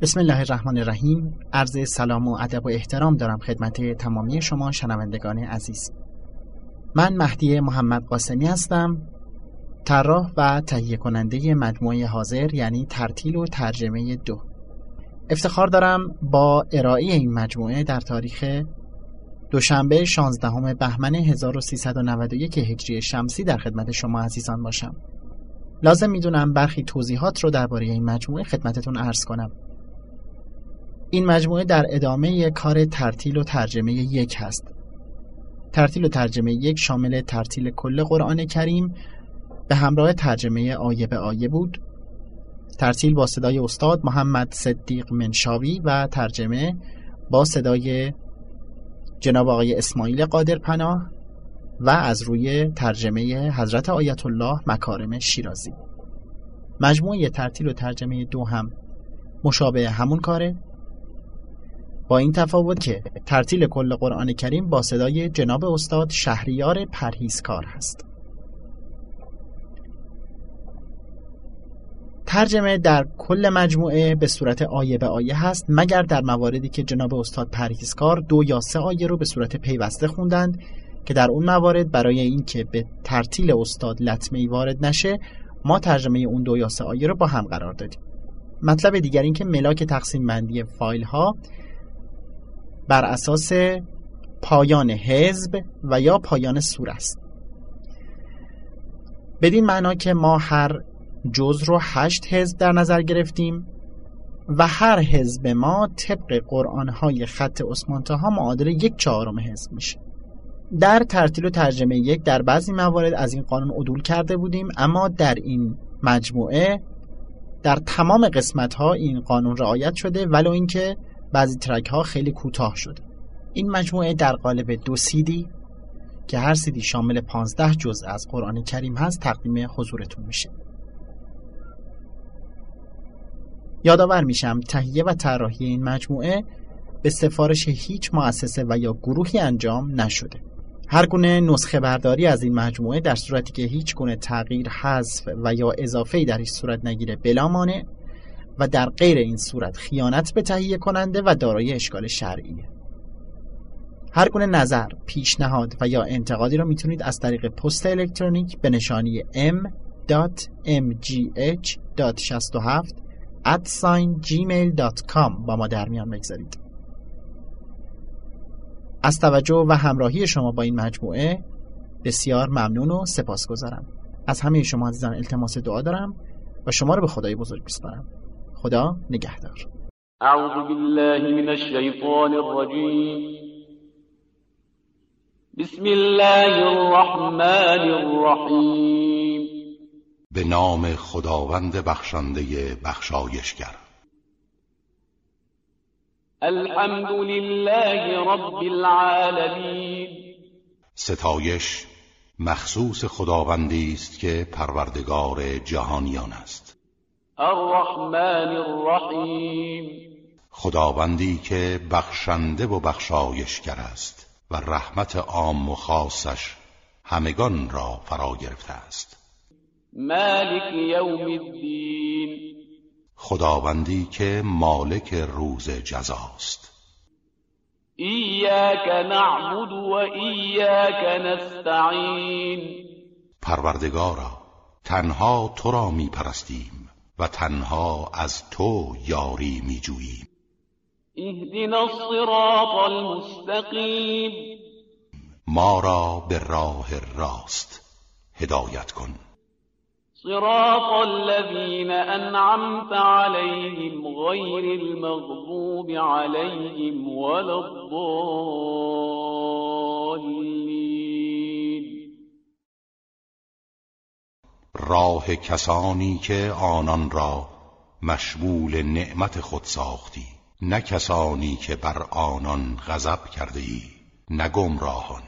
بسم الله الرحمن الرحیم. عرض سلام و ادب و احترام دارم خدمت تمامی شما شنوندگان عزیز. من مهدی محمد قاسمی هستم طراح و تهیه کننده مجموعه حاضر یعنی ترتیل و ترجمه دو. افتخار دارم با ارائه این مجموعه در تاریخ دوشنبه 16 بهمن 1391 هجری شمسی در خدمت شما عزیزان باشم. لازم می‌دونم برخی توضیحات رو درباره این مجموعه خدمتتون عرض کنم. این مجموعه در ادامه کار ترتیل و ترجمه یک هست. ترتیل و ترجمه یک شامل ترتیل کل قرآن کریم به همراه ترجمه آیه به آیه بود. ترتیل با صدای استاد محمد صدیق منشاوی و ترجمه با صدای جناب آقای اسماعیل قادر پناه و از روی ترجمه حضرت آیت الله مکارم شیرازی. مجموعه ترتیل و ترجمه دو هم مشابه همون کاره. با این تفاوت که ترتیل کل قرآن کریم با صدای جناب استاد شهریار پرهیزکار هست. ترجمه در کل مجموعه به صورت آیه به آیه هست مگر در مواردی که جناب استاد پرهیزکار دو یا سه آیه رو به صورت پیوسته خوندند که در اون موارد برای اینکه به ترتیل استاد لطمه ای وارد نشه ما ترجمه اون دو یا سه آیه رو با هم قرار دادیم. مطلب دیگر این که ملاک تقسیم بندی فایل ها بر اساس پایان حزب و یا پایان سور است. بدین معنا که ما هر جز رو هشت حزب در نظر گرفتیم و هر حزب ما طبق قرآن های خط عثمان ها معادل یک چهارم حزب میشه. در ترتیل و ترجمه یک در بعضی موارد از این قانون عدول کرده بودیم اما در این مجموعه در تمام قسمت ها این قانون رعایت شده ولو اینکه بعضی ترک ها خیلی کوتاه شده. این مجموعه در قالب دو سیدی که هر سیدی شامل 15 جزء از قرآن کریم هست تقدیم حضورتون میشه. یادآور میشم تهیه و طراحی این مجموعه به سفارش هیچ مؤسسه و یا گروهی انجام نشده. هر گونه نسخه برداری از این مجموعه در صورتی که هیچ گونه تغییر حذف و یا اضافه در هیچ صورت نگیره بلا مانع و در غیر این صورت خیانت به تهیه کننده و دارای اشکال شرعیه هر گونه نظر، پیشنهاد و یا انتقادی را می‌تونید از طریق پست الکترونیک به نشانی m.mgh.67 at gmail.com با ما در میان بگذارید. از توجه و همراهی شما با این مجموعه بسیار ممنون و سپاس گذارم از همه شما عزیزان التماس دعا دارم و شما رو به خدای بزرگ بسپارم خدا نگهدار. اعوذ بالله من الشیطان الرجیم. بسم الله الرحمن الرحیم. به نام خداوند بخشنده بخشایشگر. الحمد لله رب العالمین. ستایش مخصوص خداوندی است که پروردگار جهانیان است. الرحمن الرحیم. خداوندی که بخشنده و بخشایشگر است و رحمت عام و خاصش همگان را فرا گرفته است. مالک یوم الدین. خداوندی که مالک روز جزاست. ایاک نعبد و ایاک نستعین. پروردگارا تنها تو را می پرستیم و تنها از تو یاری می جوییم اهدنا الصراط المستقیم. ما را به راه راست هدایت کن. صراط الذين أنعمت عليهم غير المغضوب عليهم ولا الضالين راه کسانی که آنان را مشمول نعمت خود ساختی. نه کسانی که بر آنان غضب کرده ای نه گمراهان.